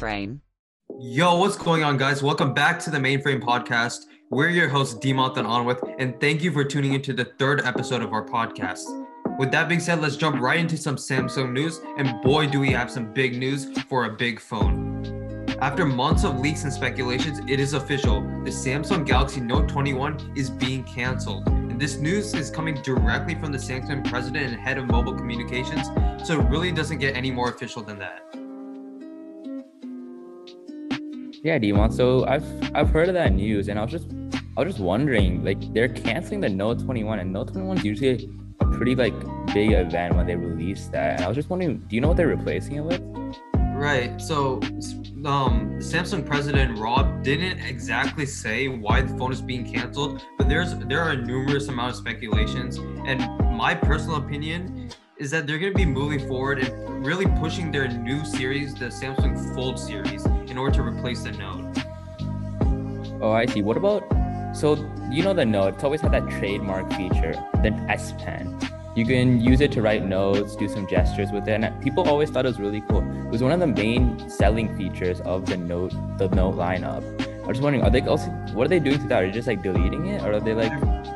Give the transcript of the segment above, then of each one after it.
mainframe. Yo, what's going on, guys? Welcome back to the Mainframe Podcast. We're your hosts, Dheemanth and Anwith, and thank you for tuning into the third episode of our podcast. With that being said, let's jump right into some Samsung news, and boy, do we have some big news for a big phone. After months of leaks and speculations, it is official. The Samsung Galaxy Note 21 is being canceled. And this news is coming directly from the Samsung president and head of mobile communications, so it really doesn't get any more official than that. Yeah, Demon. So I've I've heard of that news, and I was just I was just wondering, like they're canceling the Note 21, and Note 21 is usually a pretty like big event when they release that. And I was just wondering, do you know what they're replacing it with? Right. So, um, Samsung president Roh didn't exactly say why the phone is being canceled, but there's there are numerous amount of speculations, and my personal opinion is that they're going to be moving forward and really pushing their new series, the Samsung Fold series, in order to replace the Note. Oh, I see. What about so you know the Note? It's always had that trademark feature, the S Pen. You can use it to write notes, do some gestures with it, and people always thought it was really cool. It was one of the main selling features of the Note, the Note lineup. I was wondering, are they also what are they doing to that? Are they just like deleting it, or are they like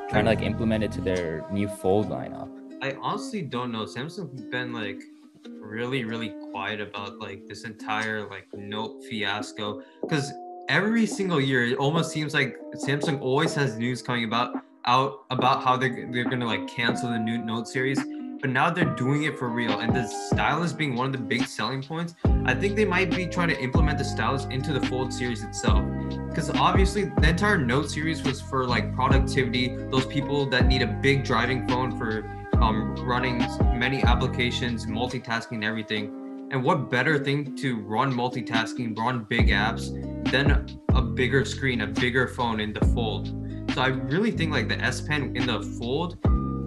trying to like implement it to their new Fold lineup? I honestly don't know. Samsung's been like really, really quiet about like this entire like Note fiasco because every single year it almost seems like Samsung always has news coming about out about how they're they're gonna like cancel the new Note series. But now they're doing it for real, and the stylus being one of the big selling points. I think they might be trying to implement the stylus into the Fold series itself, because obviously the entire Note series was for like productivity. Those people that need a big driving phone for um, running many applications, multitasking, everything. And what better thing to run multitasking, run big apps than a bigger screen, a bigger phone in the fold? So I really think like the S Pen in the fold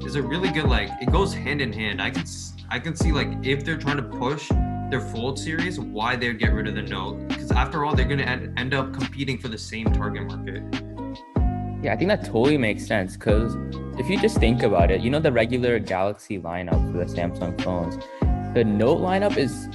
is a really good like it goes hand in hand. I can I can see like if they're trying to push their fold series, why they'd get rid of the Note because after all they're gonna end, end up competing for the same target market. Yeah, I think that totally makes sense because if you just think about it, you know the regular Galaxy lineup for the Samsung phones, the Note lineup is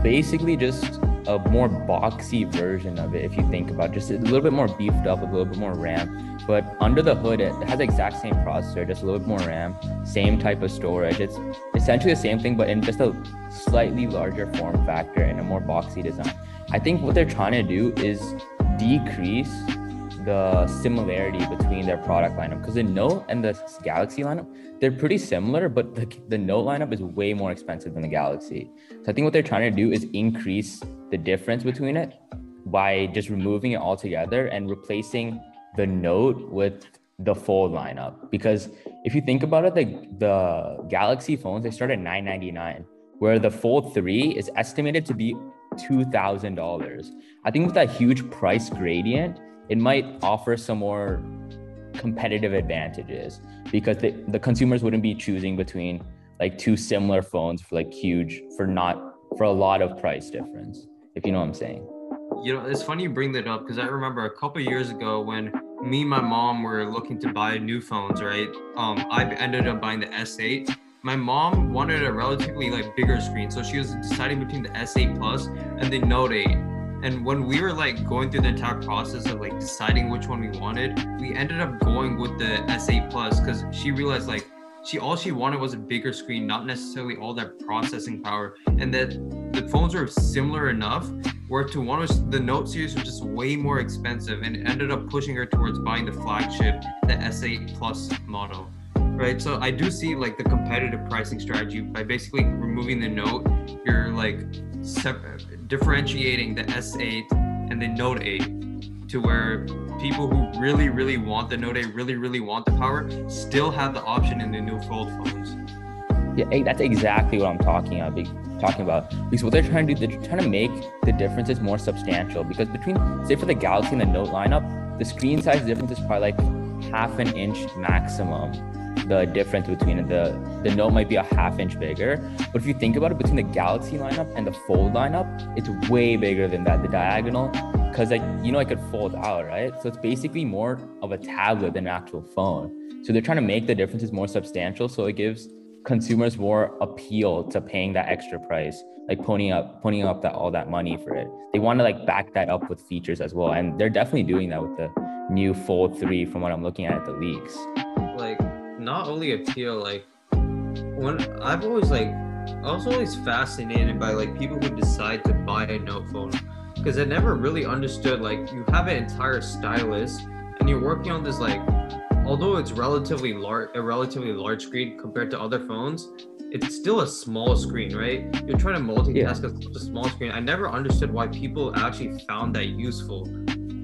basically just a more boxy version of it if you think about it. just a little bit more beefed up, a little bit more RAM. But under the hood, it has the exact same processor, just a little bit more RAM, same type of storage. It's essentially the same thing, but in just a slightly larger form factor and a more boxy design. I think what they're trying to do is decrease the similarity between their product lineup because the Note and the Galaxy lineup they're pretty similar, but the, the Note lineup is way more expensive than the Galaxy. So I think what they're trying to do is increase the difference between it by just removing it altogether and replacing the Note with the Fold lineup. Because if you think about it, the the Galaxy phones they start at 999, where the Fold 3 is estimated to be $2,000. I think with that huge price gradient, it might offer some more competitive advantages because the, the consumers wouldn't be choosing between like two similar phones for like huge for not for a lot of price difference if you know what i'm saying. You know it's funny you bring that up because i remember a couple years ago when me and my mom were looking to buy new phones right? Um i ended up buying the s8 my mom wanted a relatively like bigger screen so she was deciding between the s8 plus and the note 8 and when we were like going through the entire process of like deciding which one we wanted, we ended up going with the S8 Plus because she realized like she all she wanted was a bigger screen, not necessarily all that processing power, and that the phones were similar enough. Where to one was the Note series was just way more expensive, and ended up pushing her towards buying the flagship, the S8 Plus model. Right, so I do see like the competitive pricing strategy by basically removing the Note. You're like differentiating the S8 and the Note 8 to where people who really, really want the Note 8, really, really want the power, still have the option in the new Fold phones. Yeah, that's exactly what I'm talking about. Talking about because what they're trying to do, they're trying to make the differences more substantial. Because between, say, for the Galaxy and the Note lineup, the screen size difference is probably like half an inch maximum the difference between. The the note might be a half inch bigger, but if you think about it, between the Galaxy lineup and the Fold lineup, it's way bigger than that. The diagonal, because like you know, I could fold out, right? So it's basically more of a tablet than an actual phone. So they're trying to make the differences more substantial, so it gives consumers more appeal to paying that extra price, like ponying up, ponying up that all that money for it. They want to like back that up with features as well, and they're definitely doing that with the new Fold Three, from what I'm looking at, at the leaks. Not only appeal, like when I've always like, I was always fascinated by like people who decide to buy a Note phone because I never really understood like you have an entire stylus and you're working on this like although it's relatively large a relatively large screen compared to other phones it's still a small screen right? You're trying to multitask yeah. a small screen. I never understood why people actually found that useful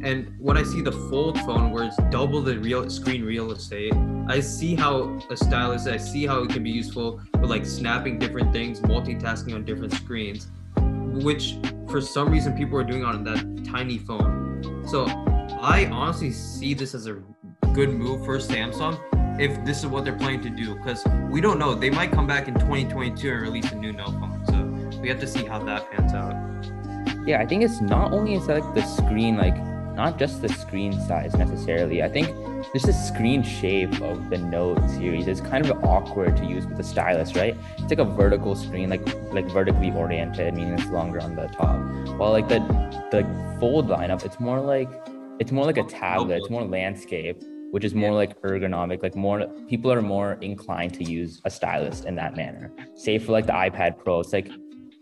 and when i see the fold phone where it's double the real screen real estate i see how a stylus i see how it can be useful for like snapping different things multitasking on different screens which for some reason people are doing on that tiny phone so i honestly see this as a good move for Samsung if this is what they're planning to do because we don't know. They might come back in 2022 and release a new Note phone. So we have to see how that pans out. Yeah, I think it's not only is like the screen, like not just the screen size necessarily. I think just the screen shape of the Note series is kind of awkward to use with a stylus, right? It's like a vertical screen, like like vertically oriented, meaning it's longer on the top. While like the the fold lineup, it's more like it's more like a tablet, it's more landscape which is more like ergonomic like more people are more inclined to use a stylus in that manner say for like the ipad pro it's like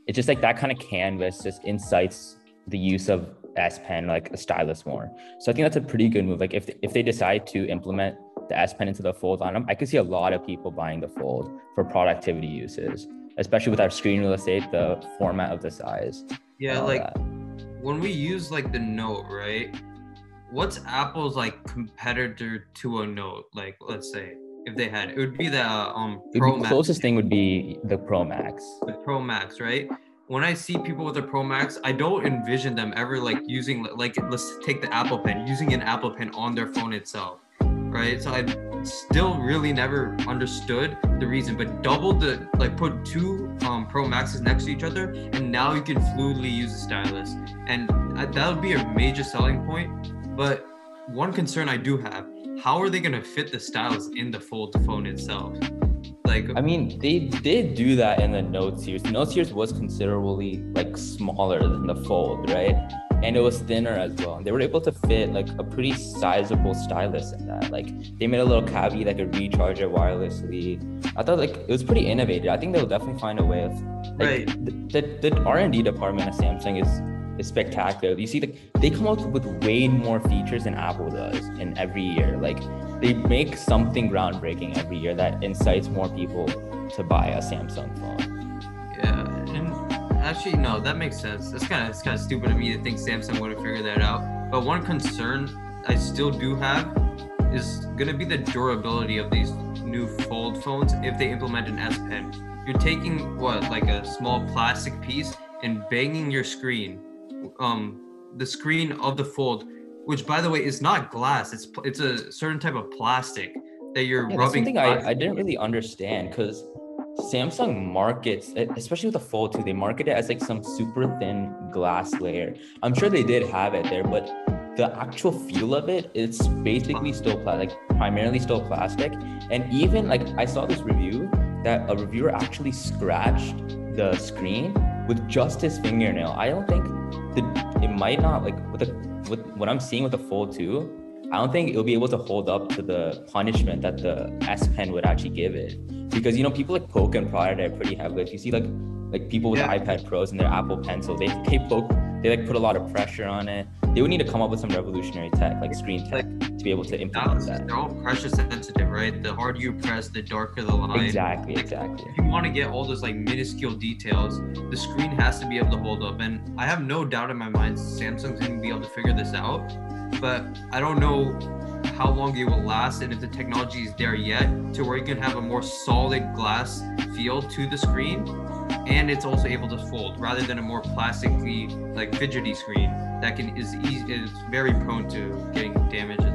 it's just like that kind of canvas just incites the use of s pen like a stylus more so i think that's a pretty good move like if, if they decide to implement the s pen into the fold on them i could see a lot of people buying the fold for productivity uses especially with our screen real estate the format of the size yeah like when we use like the note right what's Apple's like competitor to a Note? Like, let's say if they had, it would be the um Pro The closest thing would be the Pro Max. The Pro Max, right? When I see people with the Pro Max, I don't envision them ever like using like let's take the Apple Pen, using an Apple Pen on their phone itself, right? So I still really never understood the reason, but double the like put two um, Pro Maxes next to each other, and now you can fluidly use a stylus, and uh, that would be a major selling point but one concern I do have, how are they going to fit the stylus in the fold phone itself? Like I mean, they did do that in the Note series. The Note series was considerably like smaller than the Fold, right? And it was thinner as well. And they were able to fit like a pretty sizable stylus in that. Like they made a little cavity that could recharge it wirelessly. I thought like it was pretty innovative. I think they'll definitely find a way of like right. the, the, the R&D department at Samsung is is spectacular. You see, like they come out with way more features than Apple does in every year. Like they make something groundbreaking every year that incites more people to buy a Samsung phone. Yeah, and actually, no, that makes sense. It's kind of it's kind of stupid of me to think Samsung would have figured that out. But one concern I still do have is gonna be the durability of these new fold phones if they implement an S Pen. You're taking what, like a small plastic piece and banging your screen um the screen of the fold, which by the way is not glass. It's it's a certain type of plastic that you're yeah, rubbing. something I, I didn't really understand because Samsung markets, especially with the Fold 2, they market it as like some super thin glass layer. I'm sure they did have it there, but the actual feel of it, it's basically still plastic, like primarily still plastic. And even like I saw this review that a reviewer actually scratched the screen with just his fingernail. I don't think the it might not like with the with what I'm seeing with the Fold 2. I don't think it'll be able to hold up to the punishment that the S Pen would actually give it. Because you know, people like poke and prod at it pretty heavily. If you see like like people with yeah. iPad Pros and their Apple Pencil, they they poke they like put a lot of pressure on it. They would need to come up with some revolutionary tech, like screen tech, like, to be able to implement that. They're all pressure sensitive, right? The harder you press, the darker the line. Exactly, like, exactly. If you want to get all those like minuscule details, the screen has to be able to hold up. And I have no doubt in my mind Samsung's gonna be able to figure this out. But I don't know how long it will last and if the technology is there yet to where you can have a more solid glass feel to the screen and it's also able to fold rather than a more plastically like fidgety screen that can is easy is very prone to getting damaged.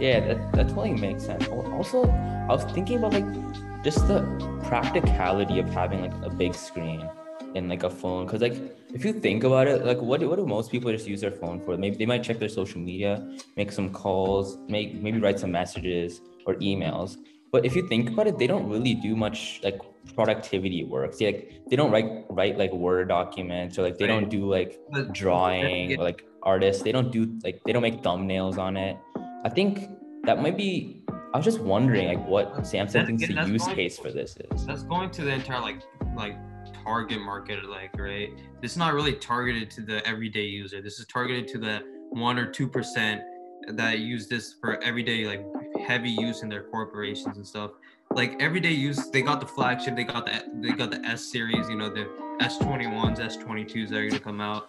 Yeah, that, that totally makes sense. Also, I was thinking about like just the practicality of having like a big screen in like a phone because like if you think about it like what do, what do most people just use their phone for maybe they might check their social media make some calls make maybe write some messages or emails But if you think about it, they don't really do much like productivity work. See, like they don't write write like Word documents or like they don't do like drawing or like artists. They don't do like they don't make thumbnails on it. I think that might be. I was just wondering like what Samsung thinks the use going- case for this is. that's going to the entire like like target market like right this is not really targeted to the everyday user this is targeted to the one or two percent that use this for everyday like heavy use in their corporations and stuff like everyday use they got the flagship they got the they got the s series you know the s21s s22s that are going to come out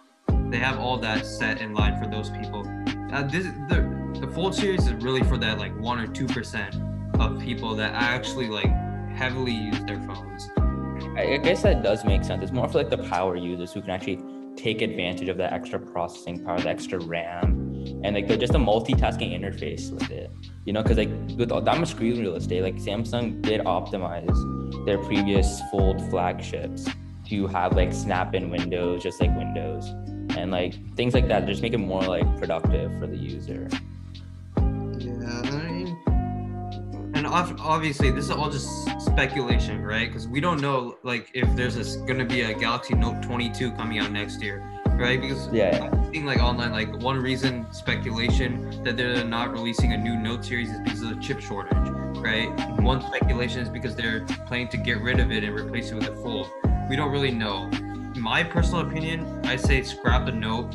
they have all that set in line for those people uh, this the the fold series is really for that like one or two percent of people that actually like heavily use their phones. I guess that does make sense. It's more for like the power users who can actually take advantage of the extra processing power, the extra RAM, and like just a multitasking interface with it. You know, because like with all- that much screen real estate, like Samsung did optimize their previous Fold flagships to have like snap-in windows, just like Windows, and like things like that. Just make it more like productive for the user. Yeah, I mean, and ob- obviously this is all just speculation, right? Because we don't know like if there's a, gonna be a Galaxy Note 22 coming out next year, right? Because Yeah. I'm seeing like online like one reason speculation that they're not releasing a new Note series is because of the chip shortage, right? Mm-hmm. One speculation is because they're planning to get rid of it and replace it with a Fold. We don't really know. My personal opinion, I say scrap the Note,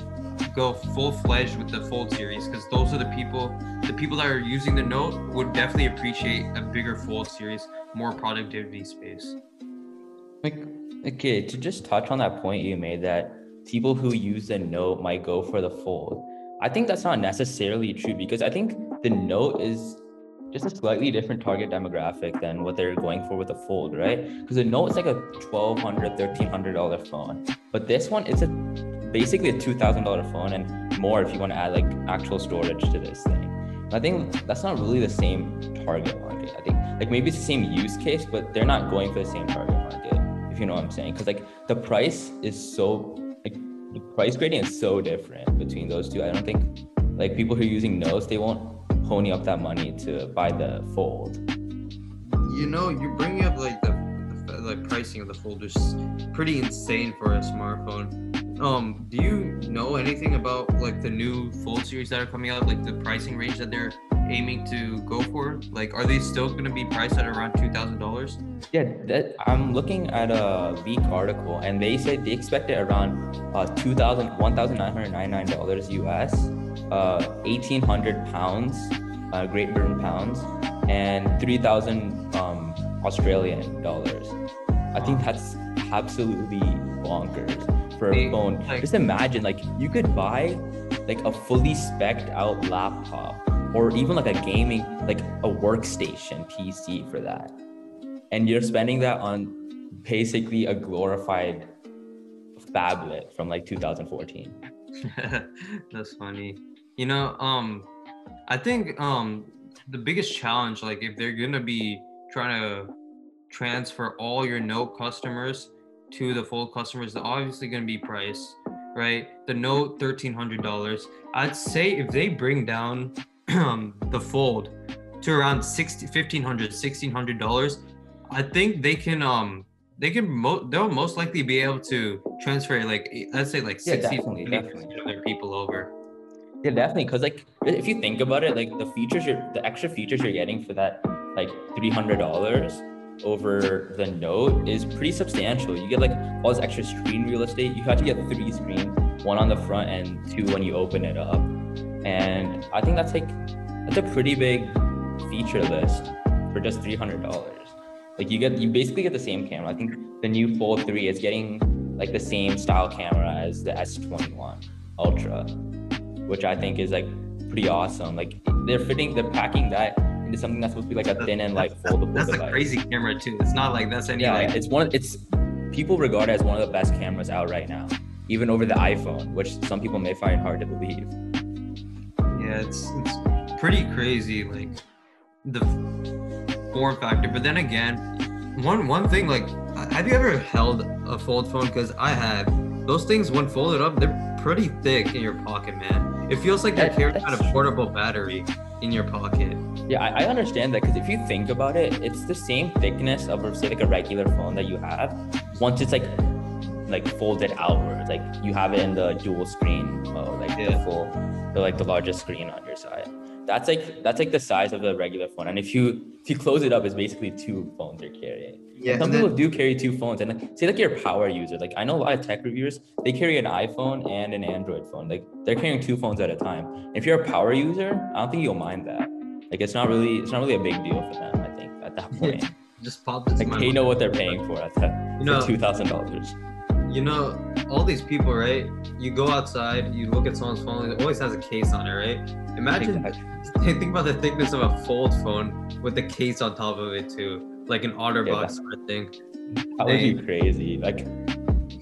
go full fledged with the Fold series because those are the people, the people that are using the Note would definitely appreciate a bigger Fold series, more productivity space. Like, okay, to just touch on that point you made that people who use the note might go for the fold. I think that's not necessarily true because I think the note is just a slightly different target demographic than what they're going for with a fold, right? Because the note is like a $1,200, $1,300 phone. But this one, it's a basically a $2,000 phone and more if you want to add like actual storage to this thing. I think that's not really the same target market. I think like maybe it's the same use case, but they're not going for the same target market, if you know what I'm saying. Because like the price is so like the price gradient is so different between those two. I don't think like people who are using notes, they won't pony up that money to buy the fold. You know, you're bringing up like the the, the pricing of the Fold is pretty insane for a smartphone. Um, do you know anything about like the new Fold series that are coming out, like the pricing range that they're aiming to go for? Like, are they still going to be priced at around two thousand dollars? Yeah, that I'm looking at a leak article and they said they expect it around uh, 2000 $1,999 US, uh, 1,800 pounds, uh, Great Britain pounds, and 3,000 um, Australian dollars. I think that's absolutely bonkers for a phone. Just imagine, like, you could buy like a fully spec'd out laptop or even like a gaming, like a workstation PC for that and you're spending that on basically a glorified phablet from like 2014 That's funny. You know, um, I think um the biggest challenge, like if they're gonna be trying to transfer all your Note customers to the Fold customers, they're obviously gonna be price, right? The Note thirteen hundred dollars. I'd say if they bring down um, the Fold to around 60 1500 1600 dollars i think they can um they can mo- they'll most likely be able to transfer like let's say like Yeah, 60 definitely, definitely. of their people over. Yeah definitely because like if you think about it like the features you're the extra features you're getting for that like $300 over the note is pretty substantial. You get like all this extra screen real estate you have to get three screens one on the front and two when you open it up. And i think that's like that's a pretty big feature list for just $300 like you get you basically get the same camera. I think the new fold 3 is getting like the same style camera as the s21 ultra which i think is like pretty awesome. Like they're fitting they're packing that into something that's supposed to be like a thin and like foldable that's a device. crazy camera too. It's not like that's any yeah like it's one it's people regard it as one of the best cameras out right now even over the iphone which some people may find hard to believe. Yeah it's it's pretty crazy like the form factor but then again one one thing like have you ever held a fold phone? Because i have. Those things when folded up they're pretty thick in your pocket man. It feels like they're That- carrying around a portable battery in your pocket. Yeah, I, I understand that because if you think about it, it's the same thickness of say like a regular phone that you have. Once it's like like folded outwards, like you have it in the dual screen mode, like the Yeah. full, the like the largest screen on your side. That's like that's like the size of a regular phone, and if you if you close it up, it's basically two phones you're carrying. Yeah, Some and people then, do carry two phones, and like, say like you're a power user. Like I know a lot of tech reviewers, they carry an iPhone and an Android phone. Like they're carrying two phones at a time. If you're a power user, I don't think you'll mind that. Like it's not really it's not really a big deal for them. I think at that point, just pop. like they know what they're paying for at that You know, two thousand dollars. You know, all these people, right? You go outside, you look at someone's phone, it always has a case on it, right? Imagine, think about the thickness of a fold phone with the case on top of it too, like an OtterBox Yeah, that- sort of thing. That would be crazy. Like,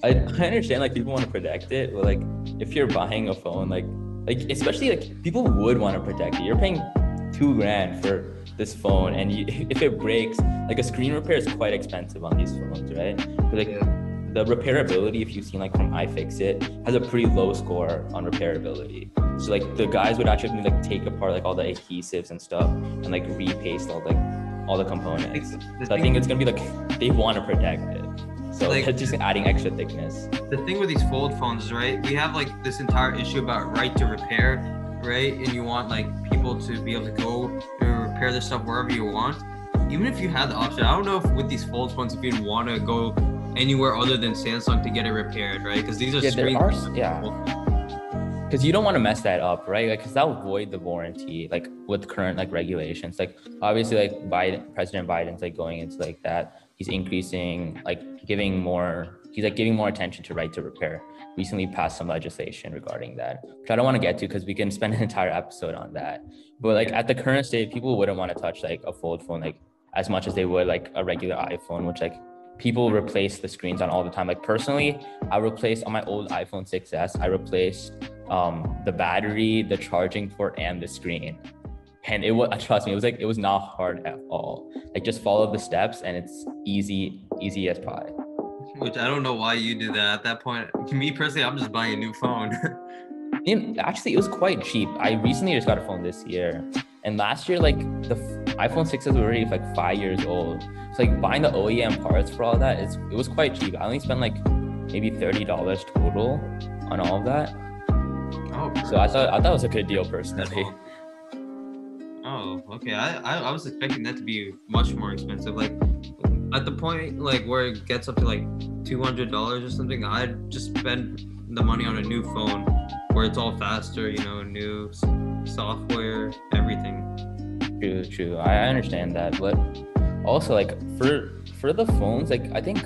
I, I understand like people want to protect it, but like if you're buying a phone, like like especially like people would want to protect it. You're paying two grand for this phone, and you, if it breaks, like a screen repair is quite expensive on these phones, right? 'Cause, like Yeah. The repairability, if you've seen like from iFixit, has a pretty low score on repairability. So like the guys would actually like take apart like all the adhesives and stuff and like repaste all like all the components. The So I think it's gonna be like they want to protect it. So Like- just adding extra thickness. the thing with these fold phones, right? We have like this entire issue about right to repair, right? And you want like people to be able to go and repair their stuff wherever you want. Even if you had the option, I don't know if with these fold phones, if you'd want to go anywhere other than Samsung to get it repaired, right? Because these are Yeah, screens. are- yeah. Because you don't want to mess that up, right? Like, because that will void the warranty, like with current like regulations. Like, obviously, like Biden, President Biden's like going into like that. He's increasing, like giving more. He's like giving more attention to right to repair. Recently passed some legislation regarding that, which I don't want to get to because we can spend an entire episode on that. But like at the current state, people wouldn't want to touch like a fold phone like as much as they would like a regular iPhone, which like people replace the screens on all the time. Like personally, I replaced on my old iPhone 6s. I replaced um, the battery, the charging port, and the screen. And it was trust me, it was like it was not hard at all. Like just follow the steps, and it's easy, easy as pie. Which I don't know why you did that at that point. Me personally, I'm just buying a new phone. Actually, it was quite cheap. I recently just got a phone this year, and last year, like the iPhone 6s were already like five years old. Like buying the OEM parts for all that, it was quite cheap. I only spent like maybe thirty dollars total on all of that. oh, So I thought I thought it was a good deal personally. Oh, okay. I, I I was expecting that to be much more expensive. Like at the point like where it gets up to like two hundred dollars or something, I'd just spend the money on a new phone where it's all faster, you know, new software, everything. True, true. I understand that, but also like for for the phones, like I think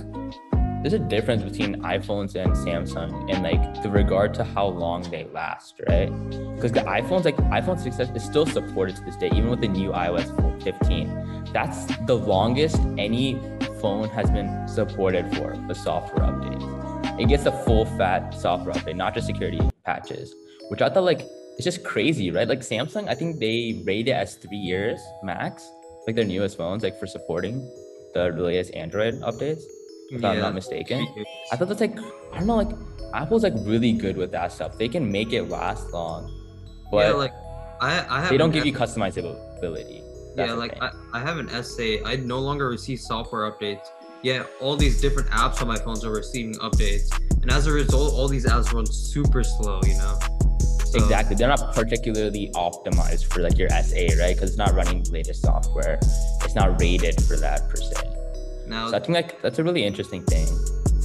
there's a difference between iPhones and Samsung in like the regard to how long they last, right? Because the iPhones, like iPhone 6s, is still supported to this day, even with the new iOS 15. That's the longest any phone has been supported for the software updates. It gets a full fat software update, not just security patches, which I thought like it's just crazy, right? Like Samsung, I think they rate it as three years max, like their newest phones, like for supporting the latest Android updates. If I'm not mistaken. I thought that's like I don't know, like Apple's like really good with that stuff. They can make it last long, but yeah, like I I have they don't give you customizability. That's yeah, like. I, I have an S8. I no longer receive software updates. Yeah, all these different apps on my phones are receiving updates, and as a result, all these apps run super slow. You know. So- exactly. They're not particularly optimized for like your S8, right? Because it's not running the latest software. It's not rated for that per se. Now, So I think like that's a really interesting thing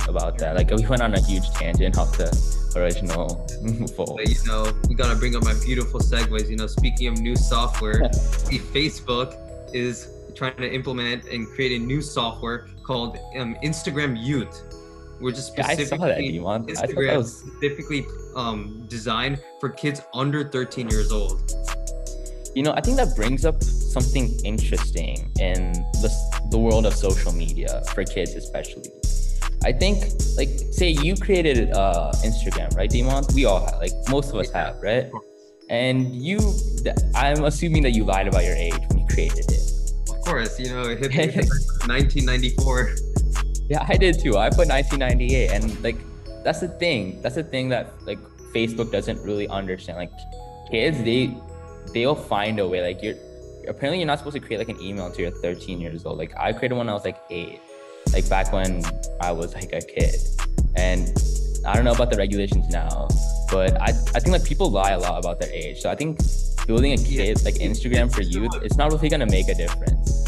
about that. Like we went on a huge tangent off the original fold. But, you know, we gotta bring up my beautiful segues. You know, speaking of new software, Facebook is trying to implement and create a new software called um, Instagram Youth, which is Yeah, I saw that, specifically I was specifically um, designed for kids under 13 years old. You know, I think that brings up something interesting in the, the world of social media for kids, especially. I think, like, say you created uh, Instagram, right, Demon? We all have, like, most of us have, right? And you, I'm assuming that you lied about your age when you created it. Of course, you know, it hit me 1994. Yeah, I did too. I put 1998, and like, that's the thing. That's the thing that like Facebook doesn't really understand. Like, kids, they they'll find a way. Like, you're apparently you're not supposed to create like an email until you're 13 years old. Like I created one when I was like eight, like back when I was like a kid. And I don't know about the regulations now, but I, I think like people lie a lot about their age. So I think building a kid like Instagram for youth, it's not really gonna make a difference.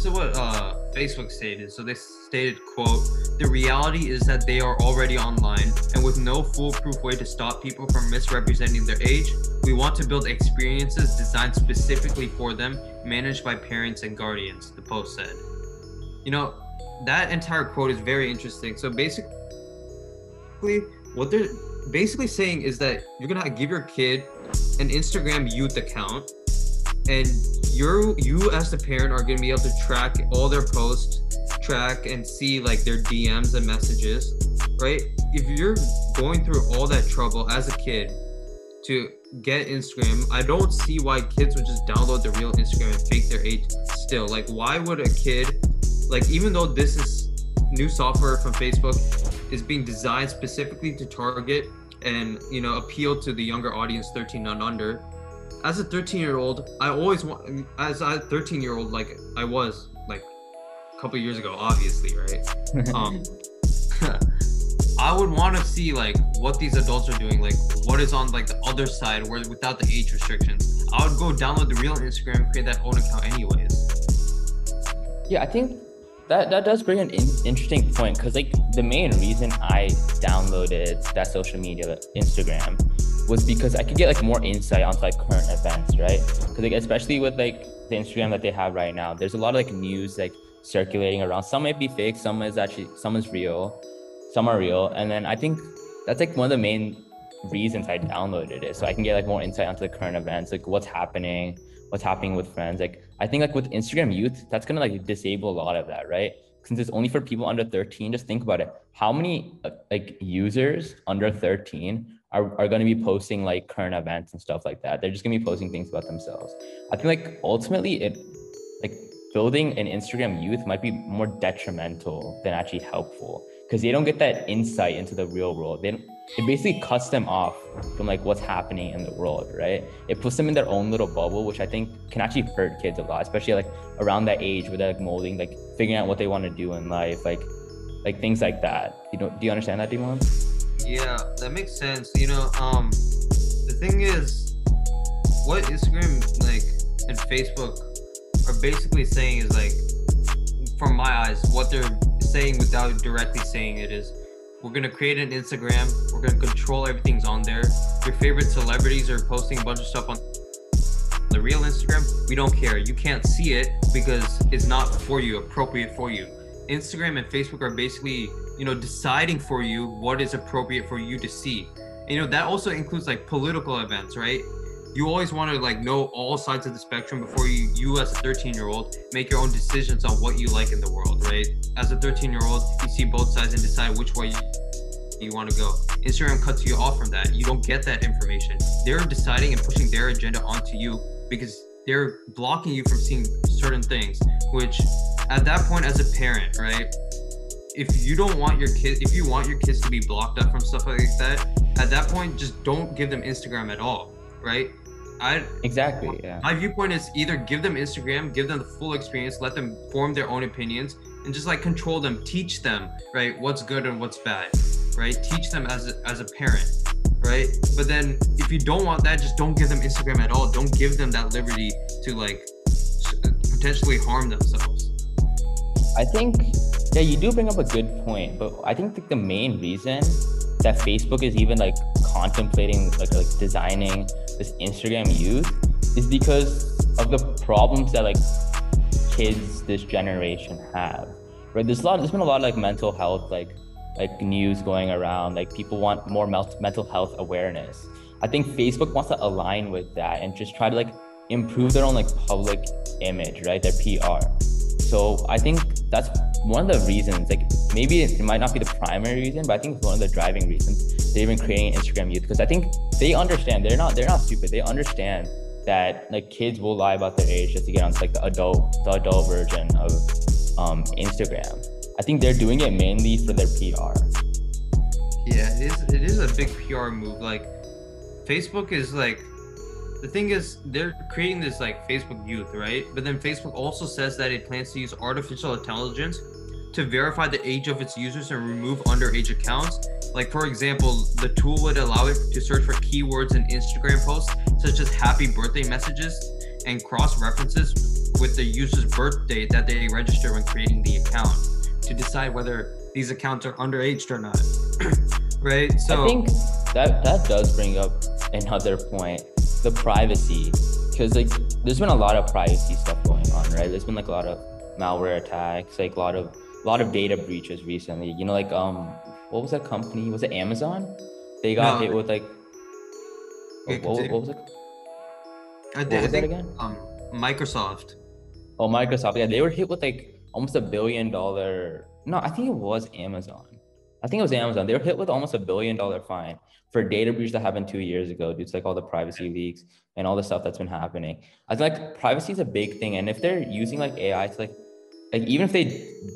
This is what uh, Facebook stated. So they stated, quote, the reality is that they are already online and with no foolproof way to stop people from misrepresenting their age, we want to build experiences designed specifically for them, managed by parents and guardians, the post said. You know, that entire quote is very interesting. So basically, what they're basically saying is that you're gonna give your kid an Instagram youth account and you're you as the parent are gonna be able to track all their posts, track and see like their DMs and messages, right? If you're going through all that trouble as a kid to get Instagram, I don't see why kids would just download the real Instagram and fake their age still. Like why would a kid like even though this is new software from Facebook is being designed specifically to target and you know appeal to the younger audience 13 and under as a 13 year old, I always want, as a 13 year old, like I was like a couple years ago, obviously, right? um, I would want to see like what these adults are doing, like what is on like the other side where without the age restrictions. I would go download the real Instagram, create that own account anyways. Yeah, I think that that does bring an in- interesting point because like the main reason I downloaded that social media, Instagram, was because I could get like more insight onto like current events, right? Because like especially with like the Instagram that they have right now, there's a lot of like news like circulating around. Some might be fake, some is actually some is real, some are real, and then I think that's like one of the main reasons I downloaded it, so I can get like more insight onto the current events, like what's happening, what's happening with friends. Like I think like with Instagram Youth, that's gonna like disable a lot of that, right? Since it's only for people under 13, just think about it. How many uh, like users under 13 are, are going to be posting like current events and stuff like that. They're just going to be posting things about themselves. I think like ultimately it like building an Instagram youth might be more detrimental than actually helpful because they don't get that insight into the real world. They it basically cuts them off from like what's happening in the world, right? It puts them in their own little bubble, which I think can actually hurt kids a lot, especially like around that age where they're like molding, like figuring out what they want to do in life, like like things like that. You know, do you understand that, Dimon? Yeah, that makes sense. You know, um, the thing is, what Instagram like and Facebook are basically saying is like, from my eyes, what they're saying without directly saying it is, we're gonna create an Instagram. We're gonna control everything's on there. Your favorite celebrities are posting a bunch of stuff on the real Instagram. We don't care. You can't see it because it's not for you, appropriate for you. Instagram and Facebook are basically you know deciding for you what is appropriate for you to see. And, you know that also includes like political events right? You always want to like know all sides of the spectrum before you you as a 13 year old make your own decisions on what you like in the world right? As a 13 year old you see both sides and decide which way you, you want to go. Instagram cuts you off from that. You don't get that information. They're deciding and pushing their agenda onto you because they're blocking you from seeing certain things which at that point as a parent right if you don't want your kid, if you want your kids to be blocked up from stuff like that, at that point, just don't give them Instagram at all, right? I exactly. Yeah. My viewpoint is either give them Instagram, give them the full experience, let them form their own opinions, and just like control them, teach them, right, what's good and what's bad, right? Teach them as a, as a parent, right? But then if you don't want that, just don't give them Instagram at all. Don't give them that liberty to like potentially harm themselves. I think yeah, you do bring up a good point, but I think like, the main reason that Facebook is even like contemplating like like designing this Instagram youth is because of the problems that like kids this generation have. Right? There's a lot. There's been a lot of like mental health like like news going around. Like people want more mental health awareness. I think Facebook wants to align with that and just try to like improve their own like public image, right? Their PR. So I think that's one of the reasons. Like maybe it, might not be the primary reason, but I think it's one of the driving reasons they've been creating Instagram Youth because I think they understand. They're not. They're not stupid. They understand that like kids will lie about their age just to get on like the adult, the adult version of um, Instagram. I think they're doing it mainly for their PR. Yeah, it is. It is a big PR move. Like Facebook is like the thing is they're creating this like Facebook youth, right? But then Facebook also says that it plans to use artificial intelligence to verify the age of its users and remove underage accounts. Like for example, the tool would allow it to search for keywords in Instagram posts such as happy birthday messages and cross references with the user's birth date that they register when creating the account to decide whether these accounts are underage or not. right? So I think that that does bring up another point, the privacy, because like there's been a lot of privacy stuff going on, right? There's been like a lot of malware attacks, like a lot of a lot of data breaches recently. You know, like um, what was that company? Was it Amazon? They got No. hit with like Yeah, what, what, was it? I, What I was that think again? um, Microsoft. Oh, Microsoft. Yeah, they were hit with like almost a billion dollar. No, I think it was Amazon. I think it was Amazon. They were hit with almost a billion dollar fine for data breach that happened two years ago due to like all the privacy leaks and all the stuff that's been happening. I think like privacy is a big thing, and if they're using like AI to like, like even if they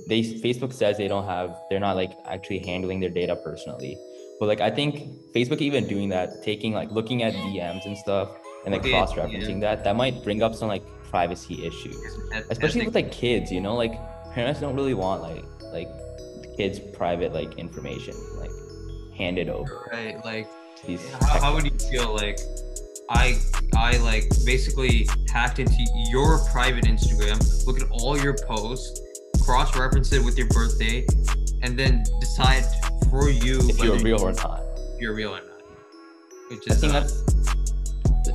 they Facebook says they don't have, they're not like actually handling their data personally. But like I think Facebook even doing that, taking like looking at DMs and stuff and like cross referencing that, that might bring up some like privacy issues especially with like kids you know like parents don't really want like like kids private like information like handed over. Right, like these how, how would you feel like I I like basically hacked into your private Instagram, look at all your posts, cross reference it with your birthday, and then decide for you if you're real or not. you're real or not. Which i is think uh, that's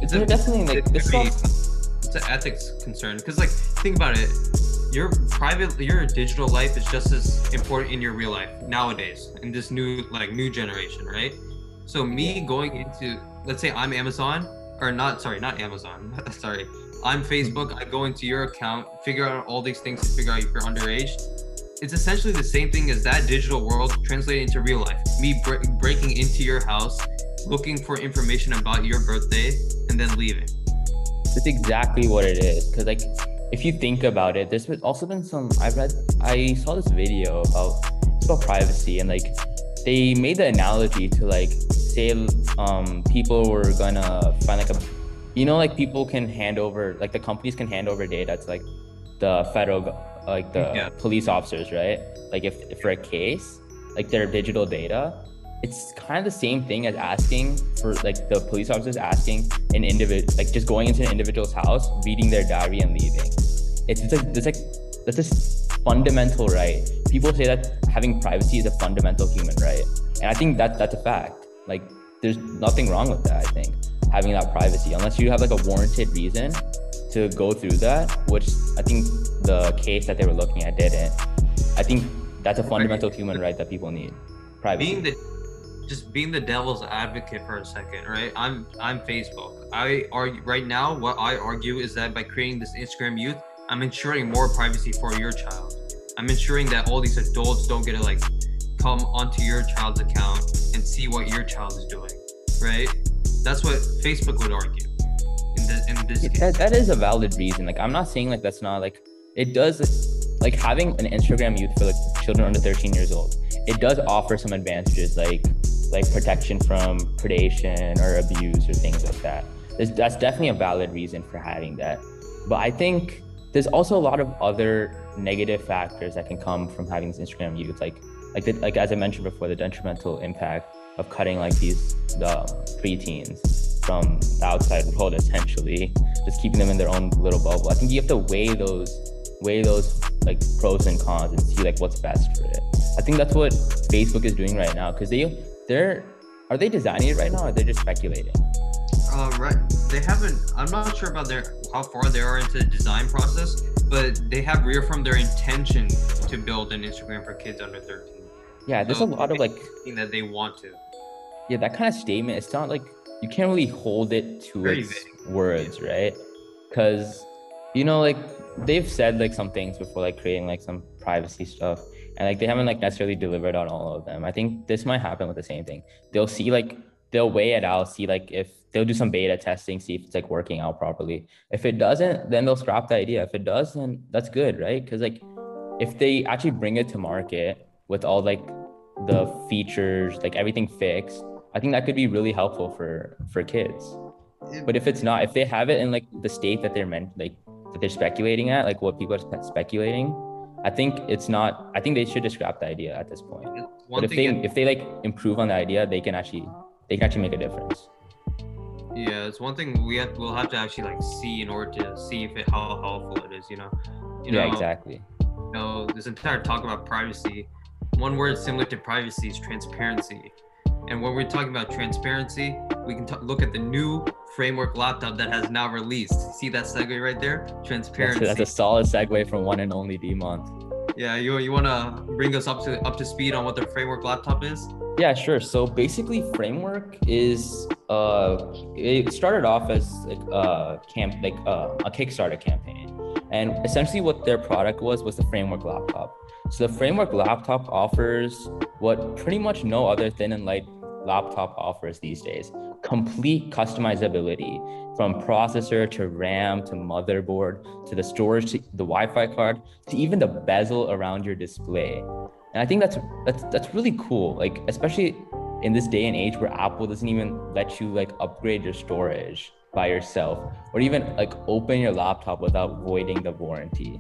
it's a- definitely like it this be- it's an ethics concern because like think about it your private your digital life is just as important in your real life nowadays in this new like new generation right? So me going into let's say i'm amazon or not sorry not amazon sorry. I'm facebook i go into your account figure out all these things to figure out if you're underage. It's essentially the same thing as that digital world translated into real life. Me bre- breaking into your house looking for information about your birthday and then leaving. That's exactly what it is. Because like, if you think about it, there's been- also been some. I read, I saw this video about about privacy and like, they made the analogy to like say um people were gonna find like a, you know, like people can hand over like the companies can hand over data to like the federal like the Yeah. police officers, right? Like if, if for a case, like their digital data, it's kind of the same thing as asking for like the police officers asking an individual like just going into an individual's house reading their diary and leaving. It's, it's like it's like that's a fundamental right. People say that having privacy is a fundamental human right and i think that that's a fact. Like there's nothing wrong with that i think having that privacy. Unless you have like a warranted reason to go through that which i think the case that they were looking at didn't. I think that's a fundamental human right that people need privacy just being the devil's advocate for a second, right? I'm I'm Facebook. I argue right now. What I argue is that by creating this Instagram youth, I'm ensuring more privacy for your child. I'm ensuring that all these adults don't get to like come onto your child's account and see what your child is doing, right? That's what Facebook would argue in this in this Yeah, that, that is a valid reason. Like, I'm not saying like that's not like it does like having an Instagram youth for like children under 13 years old. It does offer some advantages like like protection from predation or abuse or things like that. There's, that's definitely a valid reason for having that. But I think there's also a lot of other negative factors that can come from having this Instagram youth, like like the, like as I mentioned before, the detrimental impact of cutting like these the preteens from the outside world essentially just keeping them in their own little bubble i think you have to weigh those weigh those like pros and cons and see like what's best for it i think that's what facebook is doing right now because they they're are they designing it right now or they're they just speculating Uh, right. They haven't. I'm not sure about their how far they are into the design process, but they have reaffirmed their intention to build an Instagram for kids under 13. yeah there's a lot of like that they want to. yeah that kind of statement it's not like you can't really hold it to Very its vague. words right because you know like they've said like some things before like creating like some privacy stuff and like they haven't like necessarily delivered on all of them. I think this might happen with the same thing. They'll see like they'll weigh it out see like if they'll do some beta testing see if it's like working out properly. If it doesn't then they'll scrap the idea. If it does then that's good right? Because like if they actually bring it to market with all like the features like everything fixed i think that could be really helpful for for kids. But if it's not, if they have it in like the state that they're meant, like that they're speculating at, like what people are spe- speculating, I think it's not. I think they should just scrap the idea at this point. one But if they if they like improve on the idea, they can actually they can actually make a difference. yeah, it's one thing we have. We'll have to actually like see in order to see if it how helpful it is. You know, you yeah, know, exactly. you know, this entire talk about privacy, one word similar to privacy is transparency. And when we're talking about transparency, we can t- look at the new framework laptop that has now released. See that segue right there? That's Transparency. a, that's a solid segue from one and only Dheemanth. yeah, you you want to bring us up to up to speed on what the framework laptop is? Yeah, sure. So basically, framework is uh, it started off as like a camp, like uh, a Kickstarter campaign, and essentially what their product was was the framework laptop. So the framework laptop offers what pretty much no other thin and light laptop offers these days: complete customizability from processor to RAM to motherboard to the storage to the Wi-Fi card to even the bezel around your display. And I think that's that's that's really cool. Like especially in this day and age where Apple doesn't even let you like upgrade your storage by yourself or even like open your laptop without voiding the warranty.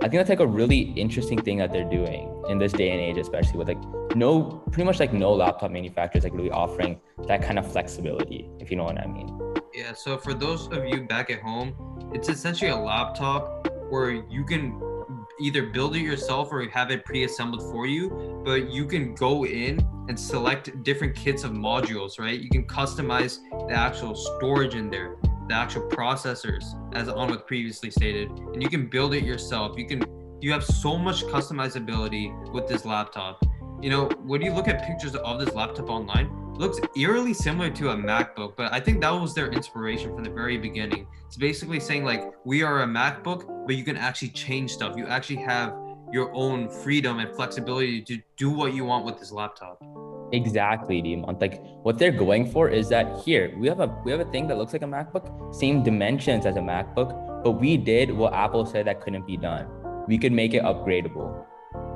I think that's like a really interesting thing that they're doing in this day and age, especially with like no pretty much like no laptop manufacturers like really offering that kind of flexibility, if you know what I mean. Yeah, so for those of you back at home, it's essentially a laptop where you can either build it yourself or have it pre-assembled for you, but you can go in and select different kits of modules, right? You can customize the actual storage in there, the actual processors, as Anwith previously stated, and you can build it yourself. You can you have so much customizability with this laptop. You know, when you look at pictures of this laptop online, it looks eerily similar to a MacBook, but I think that was their inspiration from the very beginning. It's basically saying like we are a MacBook, but you can actually change stuff. You actually have your own freedom and flexibility to do what you want with this laptop. Exactly, Dheemanth. Like what they're going for is that here we have a we have a thing that looks like a MacBook, same dimensions as a MacBook, but we did what Apple said that couldn't be done. We could make it upgradable.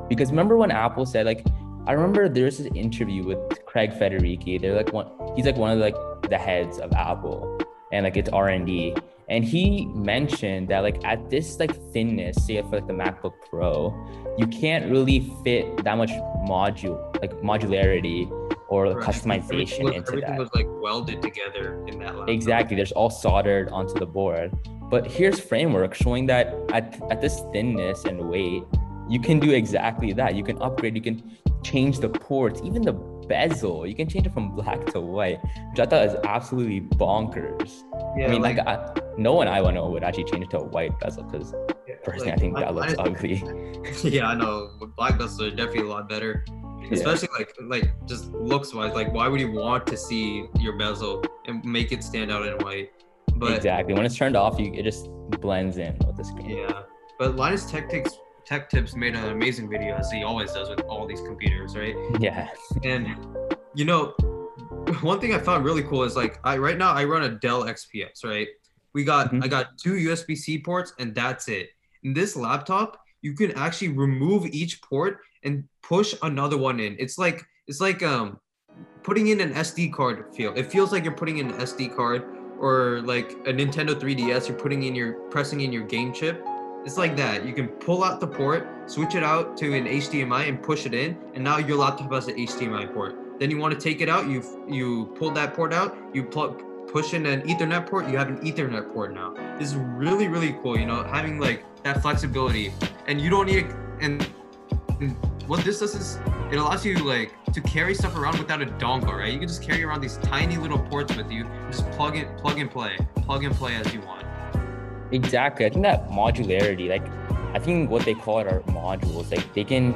Because remember when Apple said like I remember there was this interview with Craig Federighi. They're like one he's like one of like the heads of Apple and like it's R&D. And he mentioned that like at this like thinness, say for like the MacBook Pro, you can't really fit that much module like modularity or Right. customization everything was, into everything that. was like welded together in that laptop. Exactly. There's all soldered onto the board. But here's framework showing that at, at this thinness and weight, you can do exactly that. You can upgrade, you can change the ports, even the bezel. You can change it from black to white, which I thought is absolutely bonkers. Yeah, I mean, like, I, no one I want to know would actually change it to a white bezel because personally, I think that looks ugly. yeah, I know. Black bezels are definitely a lot better. Yeah. especially like like just looks wise like why would you want to see your bezel and make it stand out in white but exactly. When it's turned off, you it just blends in with the screen. yeah but linus tech tips tech tips made an amazing video as he always does with all these computers right Yeah. and you know one thing i found really cool is like i right now i run a dell xps right we got Mhm. i got two usb-c ports and that's it. In this laptop you can actually remove each port and push another one in. It's like it's like um putting in an sd card feel. It feels like you're putting in an sd card or like a nintendo 3ds you're putting in your pressing in your game chip. It's like that. You can pull out the port switch it out to an hdmi and push it in and now your laptop has an hdmi port. Then you want to take it out you you pull that port out you plug push in an ethernet port you have an ethernet port now this is really really cool you know having like that flexibility and you don't need and, and what this does is it allows you like to carry stuff around without a dongle right you can just carry around these tiny little ports with you just plug it plug and play plug and play as you want Exactly. I think that modularity, like, I think what they call it are modules. Like, they can,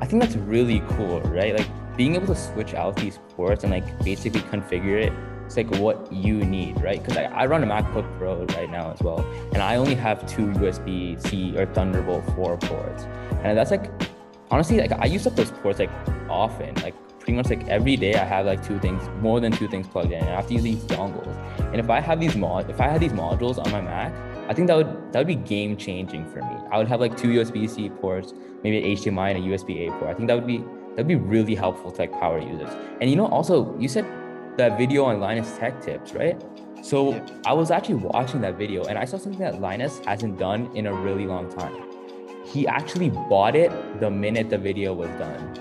I think that's really cool, right? Like, being able to switch out these ports and, like, basically configure it. It's like what you need, right? Because I, I run a MacBook Pro right now as well, and I only have two USB C or Thunderbolt 4 ports. And that's like, honestly, like, I use up those ports like often. Like, pretty much like every day I have like two things, more than two things plugged in. And I have to use these dongles. And if I have these mod, if I had these modules on my Mac, I think that would that would be game changing for me. I would have like two USB-C ports, maybe an HDMI and a USB-A port. I think that would be that'd be really helpful to like power users. And you know, also you said that video on Linus Tech Tips, right? So Yeah. I was actually watching that video and I saw something that Linus hasn't done in a really long time. He actually bought it the minute the video was done.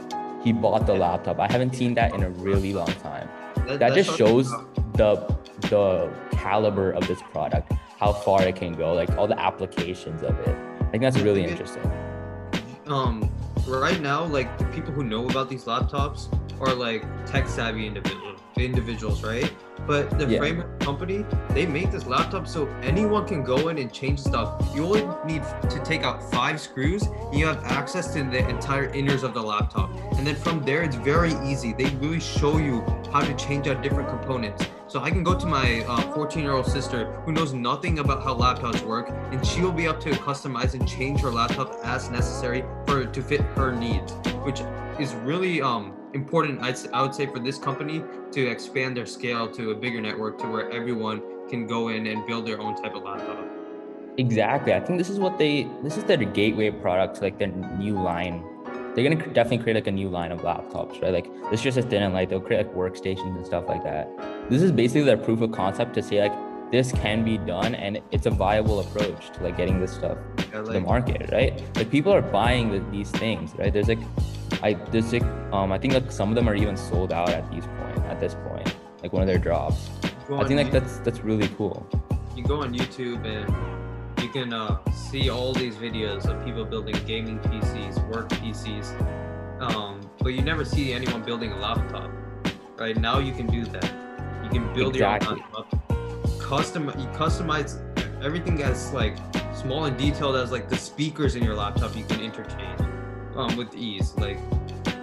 He bought the laptop. I haven't seen that in a really long time. That just shows the the caliber of this product, how far it can go, like all the applications of it. I think that's really interesting. um right now like the people who know about these laptops are like tech savvy individual individuals right? But the Yeah. framework company they make this laptop so anyone can go in and change stuff. You only need to take out five screws and you have access to the entire inners of the laptop. And then from there it's very easy. They really show you how to change out different components. So I can go to my 14 year old sister who knows nothing about how laptops work, and she will be able to customize and change her laptop as necessary for to fit her needs, which is really um, important. I'd, I would say for this company to expand their scale to a bigger network to where everyone can go in and build their own type of laptop. Exactly. I think this is what they this is their gateway product to like their new line. They're gonna definitely create like a new line of laptops, right? Like this just is thin and light. They'll create like workstations and stuff like that. This is basically their proof of concept to say like this can be done and it's a viable approach to like getting this stuff Yeah, to the market, right? Like people are buying the, these things, right? There's like, I like, um, I think like some of them are even sold out at these point, at this point, like one of their drops. I think like You- that's that's really cool. you go on YouTube and you can uh, see all these videos of people building gaming PCs, work PCs, um, but you never see anyone building a laptop. Right now, you can do that. You can build Exactly. your own laptop. Custom, you customize everything as like small and detailed as like the speakers in your laptop. You can interchange um, with ease. Like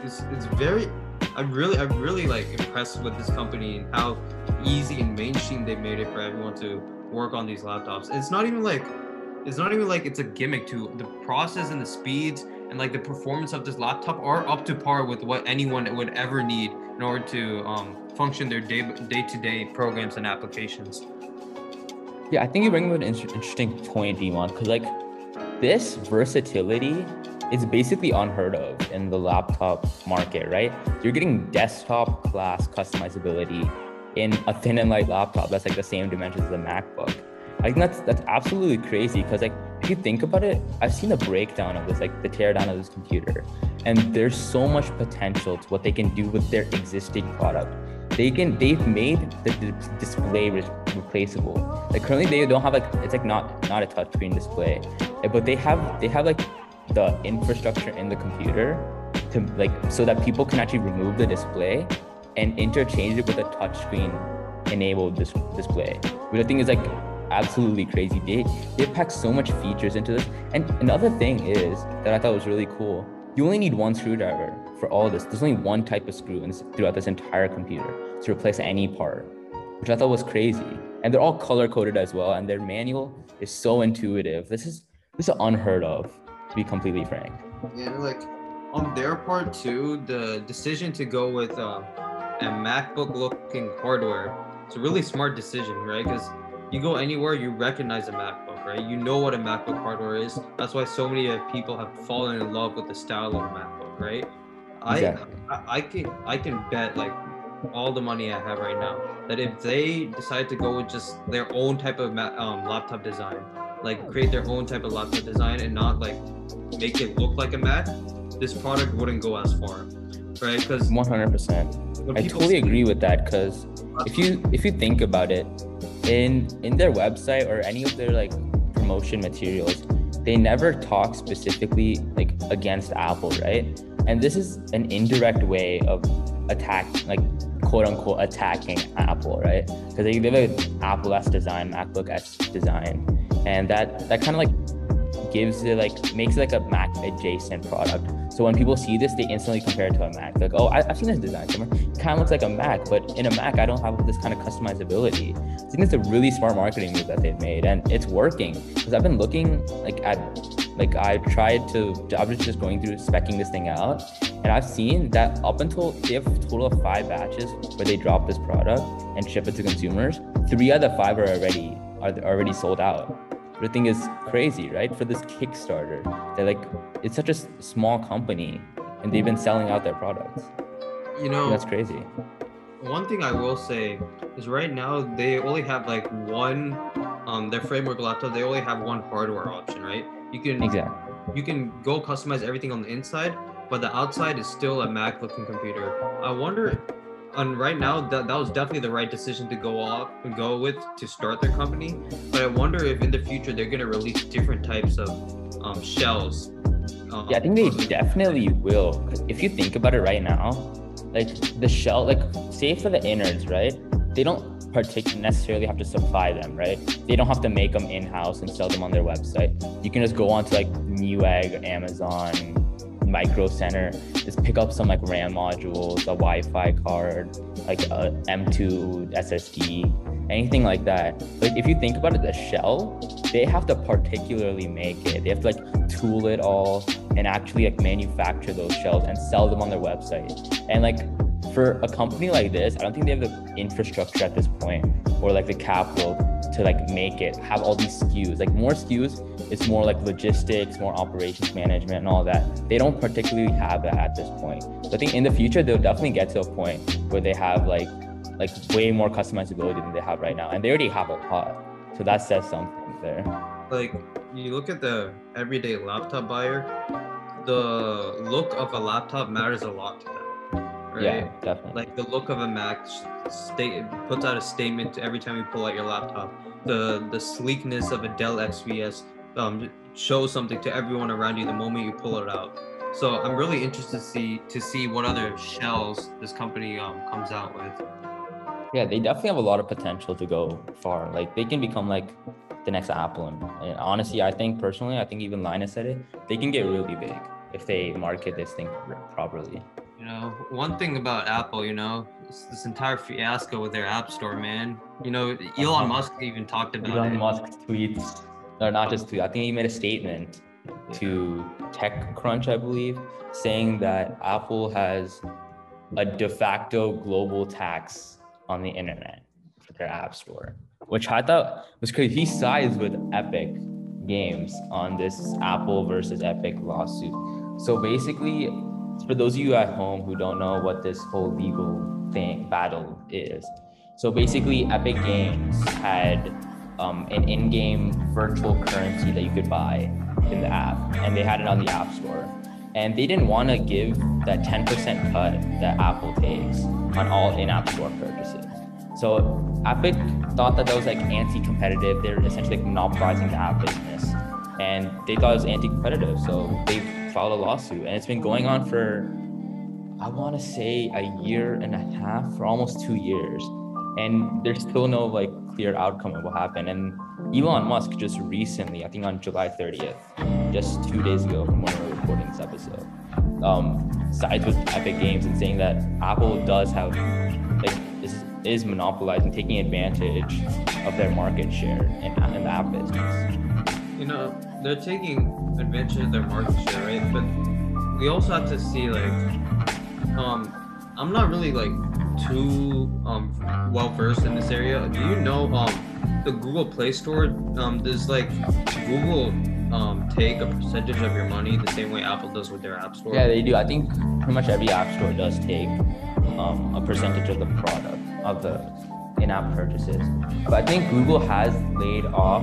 it's it's very. I'm really I'm really like impressed with this company and how easy and mainstream they made it for everyone to work on these laptops. It's not even like it's not even like it's a gimmick to the process and the speeds and like the performance of this laptop are up to par with what anyone would ever need in order to um, function their day to day programs and applications. Yeah, I think you bring up an inter- interesting point, Dheemanth, because like this versatility is basically unheard of in the laptop market, right? You're getting desktop class customizability in a thin and light laptop that's like the same dimensions as a MacBook. I think that's that's absolutely crazy because like if you think about it, I've seen the breakdown of this, like the teardown of this computer, and there's so much potential to what they can do with their existing product they can they've made the display re- replaceable like currently they don't have like it's like not not a touchscreen display but they have they have like the infrastructure in the computer to like so that people can actually remove the display and interchange it with a touchscreen enabled dis- display which i think is like absolutely crazy they they pack so much features into this and another thing is that i thought was really cool you only need one screwdriver for all this. There's only one type of screw in this, throughout this entire computer to replace any part, which I thought was crazy. And they're all color coded as well, and their manual is so intuitive. This is this is unheard of, to be completely frank. Yeah, like on their part too, the decision to go with uh, a MacBook looking hardware, it's a really smart decision, right? Because you go anywhere, you recognize a MacBook, right? You know what a MacBook hardware is. That's why so many uh, people have fallen in love with the style of a MacBook, right? Exactly. I, I I can I can bet like all the money I have right now that if they decide to go with just their own type of um, laptop design, like oh. create their own type of laptop design and not like make it look like a Mac, this product wouldn't go as far, right? Because 100%. I totally agree with that because if you if you think about it, in in their website or any of their like promotion materials, they never talk specifically like against Apple, right? And this is an indirect way of attack like quote unquote attacking Apple, right? Because they, they have an Apple S design, MacBook S design, and that that kind of like gives it like makes it like a Mac adjacent product. So when people see this, they instantly compare it to a Mac. Like, oh, I, I've seen this design somewhere. It kind of looks like a Mac, but in a Mac, I don't have this kind of customizability. I think it's a really smart marketing move that they've made, and it's working. Because I've been looking like at like I tried to I was just going through specking this thing out, and I've seen that up until they have a total of five batches where they drop this product and ship it to consumers. Three out of five are already are already sold out. Thing is crazy, right? For this Kickstarter, they're like, it's such a small company, and they've been selling out their products. you know That's crazy. one thing I will say is right now they only have like one um their framework laptop. They only have one hardware option, right? You can Exactly. you can go customize everything on the inside, but the outside is still a Mac looking computer. I wonder and right now that, that was definitely the right decision to go off and go with to start their company. But I wonder if in the future they're gonna release different types of um, shells. Um, Yeah, I think they definitely will. if you think about it right now, like the shell, like say for the innards, right? They don't particularly necessarily have to supply them, right? They don't have to make them in house and sell them on their website. You can just go on to like Newegg, Amazon, Micro Center, just pick up some like RAM modules, a Wi-Fi card, like a M2 SSD, anything like that. Like if you think about it, the shell, they have to particularly make it. They have to like tool it all and actually like manufacture those shells and sell them on their website. And like for a company like this, I don't think they have the infrastructure at this point or like the capital to like make it have all these SKUs. Like more SKUs, it's more like logistics, more operations management and all that. They don't particularly have that at this point. So I think in the future they'll definitely get to a point where they have like like way more customizability than they have right now. And they already have a lot. So that says something there. like you look at the everyday laptop buyer, the look of a laptop matters a lot to them. Right? Yeah, definitely. like the look of a Mac state puts out a statement every time you pull out your laptop. The the sleekness of a Dell XPS um, shows something to everyone around you the moment you pull it out. So I'm really interested to see to see what other shells this company um, comes out with. Yeah, they definitely have a lot of potential to go far. Like they can become like the next Apple. And, and honestly, I think personally, I think even Linus said it, they can get really big if they market this thing properly. You know, one thing about Apple, you know, this, entire fiasco with their App Store, man. You know, Elon Uh-huh. Musk even talked about Elon it. Musk's tweets, or not just tweets, I think he made a statement to TechCrunch, I believe, saying that Apple has a de facto global tax on the internet for their app store, which I thought was crazy. He sides with Epic Games on this Apple versus Epic lawsuit. So basically, for those of you at home who don't know what this whole legal thing battle is, so basically, Epic Games had um, an in-game virtual currency that you could buy in the app, and they had it on the App Store. And they didn't want to give that 10% cut that Apple takes on all in-app store purchases. So Epic thought that that was like anti-competitive. They're essentially like monopolizing the app business, and they thought it was anti-competitive. So they filed a lawsuit, and it's been going on for I want to say a year and a half, for almost two years, and there's still no like clear outcome of what happened. And Elon Musk just recently, I think on July 30th, just two days ago from when we're recording this episode, um, sides with Epic Games and saying that Apple does have like is, is monopolizing, taking advantage of their market share in, in the app business. you know they're taking advantage of their market share right but we also have to see like um i'm not really like too um well versed in this area do you know um the google play store um does like google um take a percentage of your money the same way apple does with their app store Yeah, they do. I think pretty much every app store does take um, a percentage of the product of the in-app purchases. But I think Google has laid off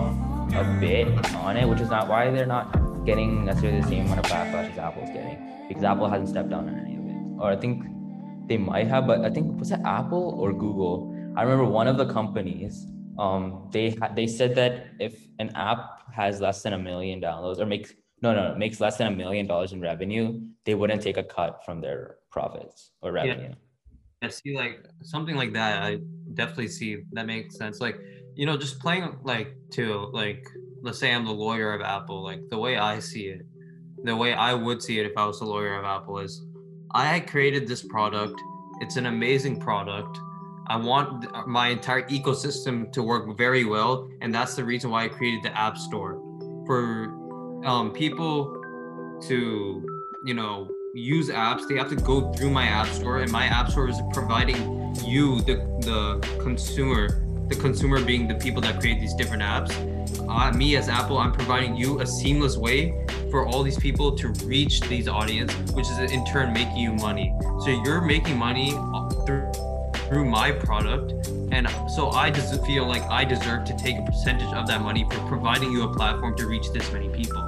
a bit on it, which is not why they're not getting necessarily the same amount of backlash as Apple's getting, because Apple hasn't stepped down on any of it. Or I think they might have, but I think was it Apple or Google? I remember one of the companies. Um, they ha- they said that if an app has less than a million downloads or makes no no makes less than a million dollars in revenue, they wouldn't take a cut from their profits or revenue. I see like something like that. I definitely see that makes sense. Like, you know, just playing like to like let's say I'm the lawyer of Apple, like the way I see it, the way I would see it if I was the lawyer of Apple is I created this product. It's an amazing product. I want my entire ecosystem to work very well, and that's the reason why I created the App Store for um, people to, you know, use apps. They have to go through my App Store, and my App Store is providing you, the the consumer, the consumer being the people that create these different apps. Uh, me as Apple, I'm providing you a seamless way for all these people to reach these audience, which is in turn making you money. So you're making money through through my product, and so I just feel like I deserve to take a percentage of that money for providing you a platform to reach this many people.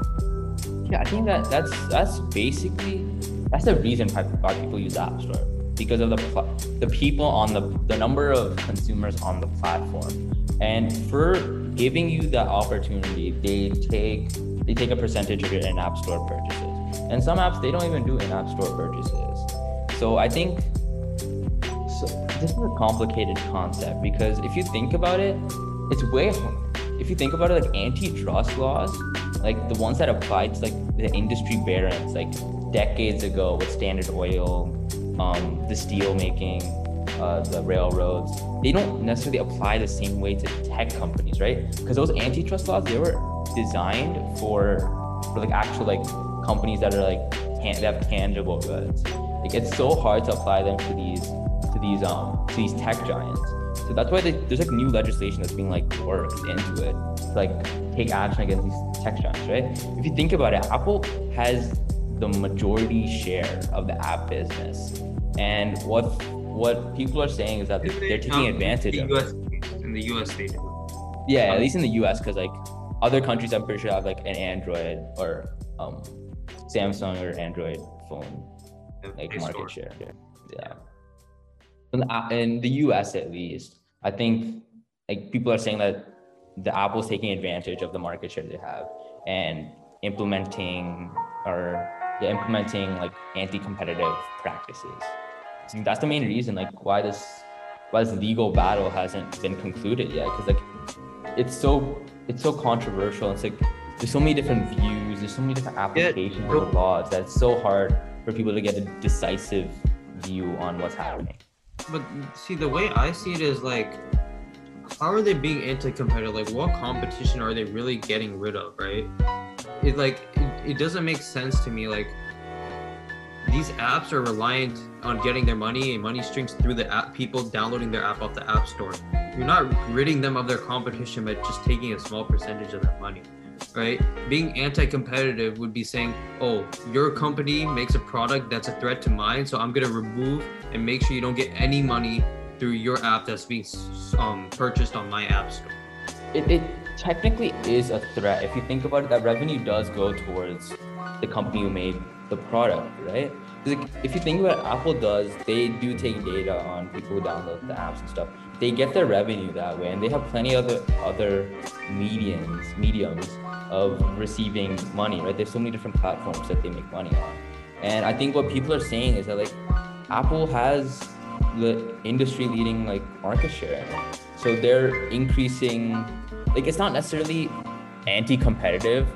Yeah, I think that that's that's basically that's the reason why, why people use App Store because of the the people on the the number of consumers on the platform, and for giving you the opportunity, they take they take a percentage of your in-app store purchases, and some apps they don't even do in-app store purchases. So I think so this is a complicated concept because if you think about it, it's way if you think about it like antitrust laws, like the ones that apply to like the industry barons, like decades ago with Standard Oil, um, the steel making, uh, the railroads, they don't necessarily apply the same way to tech companies, right? Because those antitrust laws, they were designed for, for like actual like companies that are like can have tangible goods. Like it's so hard to apply them to these to these um to these tech giants. So that's why they, there's like new legislation that's being like worked into it to like take action against these tech giants, right? If you think about it, Apple has the majority share of the app business. And what what people are saying is that they, they're taking advantage the of US, it. in the US they do. Yeah, at least in the US, because like other countries, I'm pretty sure have like an Android or um, Samsung or Android phone like market share. Yeah. In the, in the US at least, I think like people are saying that the Apple's taking advantage of the market share they have and implementing or yeah, implementing like anti-competitive practices. So that's the main reason like why this why this legal battle hasn't been concluded yet because like it's so it's so controversial. It's like there's so many different views, there's so many different applications of the laws that it's so hard for people to get a decisive view on what's happening. But see, the way I see it is like, how are they being anti-competitive? Like, what competition are they really getting rid of? Right? It like it, it doesn't make sense to me. Like, these apps are reliant on getting their money and money streams through the app. People downloading their app off the app store. You're not ridding them of their competition by just taking a small percentage of that money. Right? Being anti-competitive would be saying, "Oh, your company makes a product that's a threat to mine, so I'm gonna remove and make sure you don't get any money through your app that's being um, purchased on my app store." It, it technically is a threat. If you think about it, that revenue does go towards the company who made the product, right? If you think about Apple does, they do take data on people who download the apps and stuff. They get their revenue that way, and they have plenty of other other mediums, mediums of receiving money, right? There's so many different platforms that they make money on. And I think what people are saying is that like Apple has the industry leading like market share. So they're increasing like it's not necessarily anti-competitive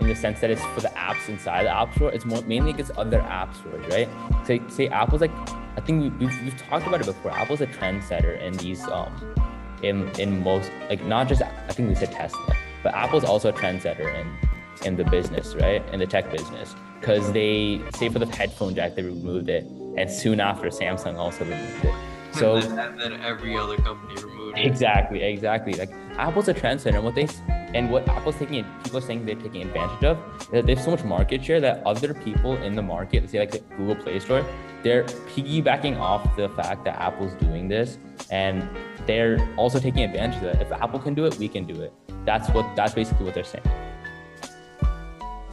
in the sense that it's for the apps inside the app store. It's more mainly against other app stores, right? Say say Apple's like I think we, we've, we've talked about it before. Apple's a trendsetter in these um in in most like not just I think we said Tesla, but Apple's also a trendsetter in in the business, right? In the tech business. Because they say for the headphone jack they removed it. And soon after Samsung also removed it. So and then, and then every other company removed it. Exactly, exactly. Like Apple's a trendsetter, and what they and what Apple's taking, people are saying they're taking advantage of, is that they have so much market share that other people in the market, say like the Google Play Store, they're piggybacking off the fact that Apple's doing this, and they're also taking advantage of that. If Apple can do it, we can do it. That's what. That's basically what they're saying.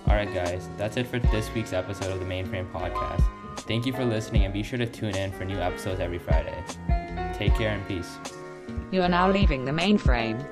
All right, guys, that's it for this week's episode of the Mainframe Podcast. Thank you for listening, and be sure to tune in for new episodes every Friday. Take care and peace. You are now leaving the mainframe.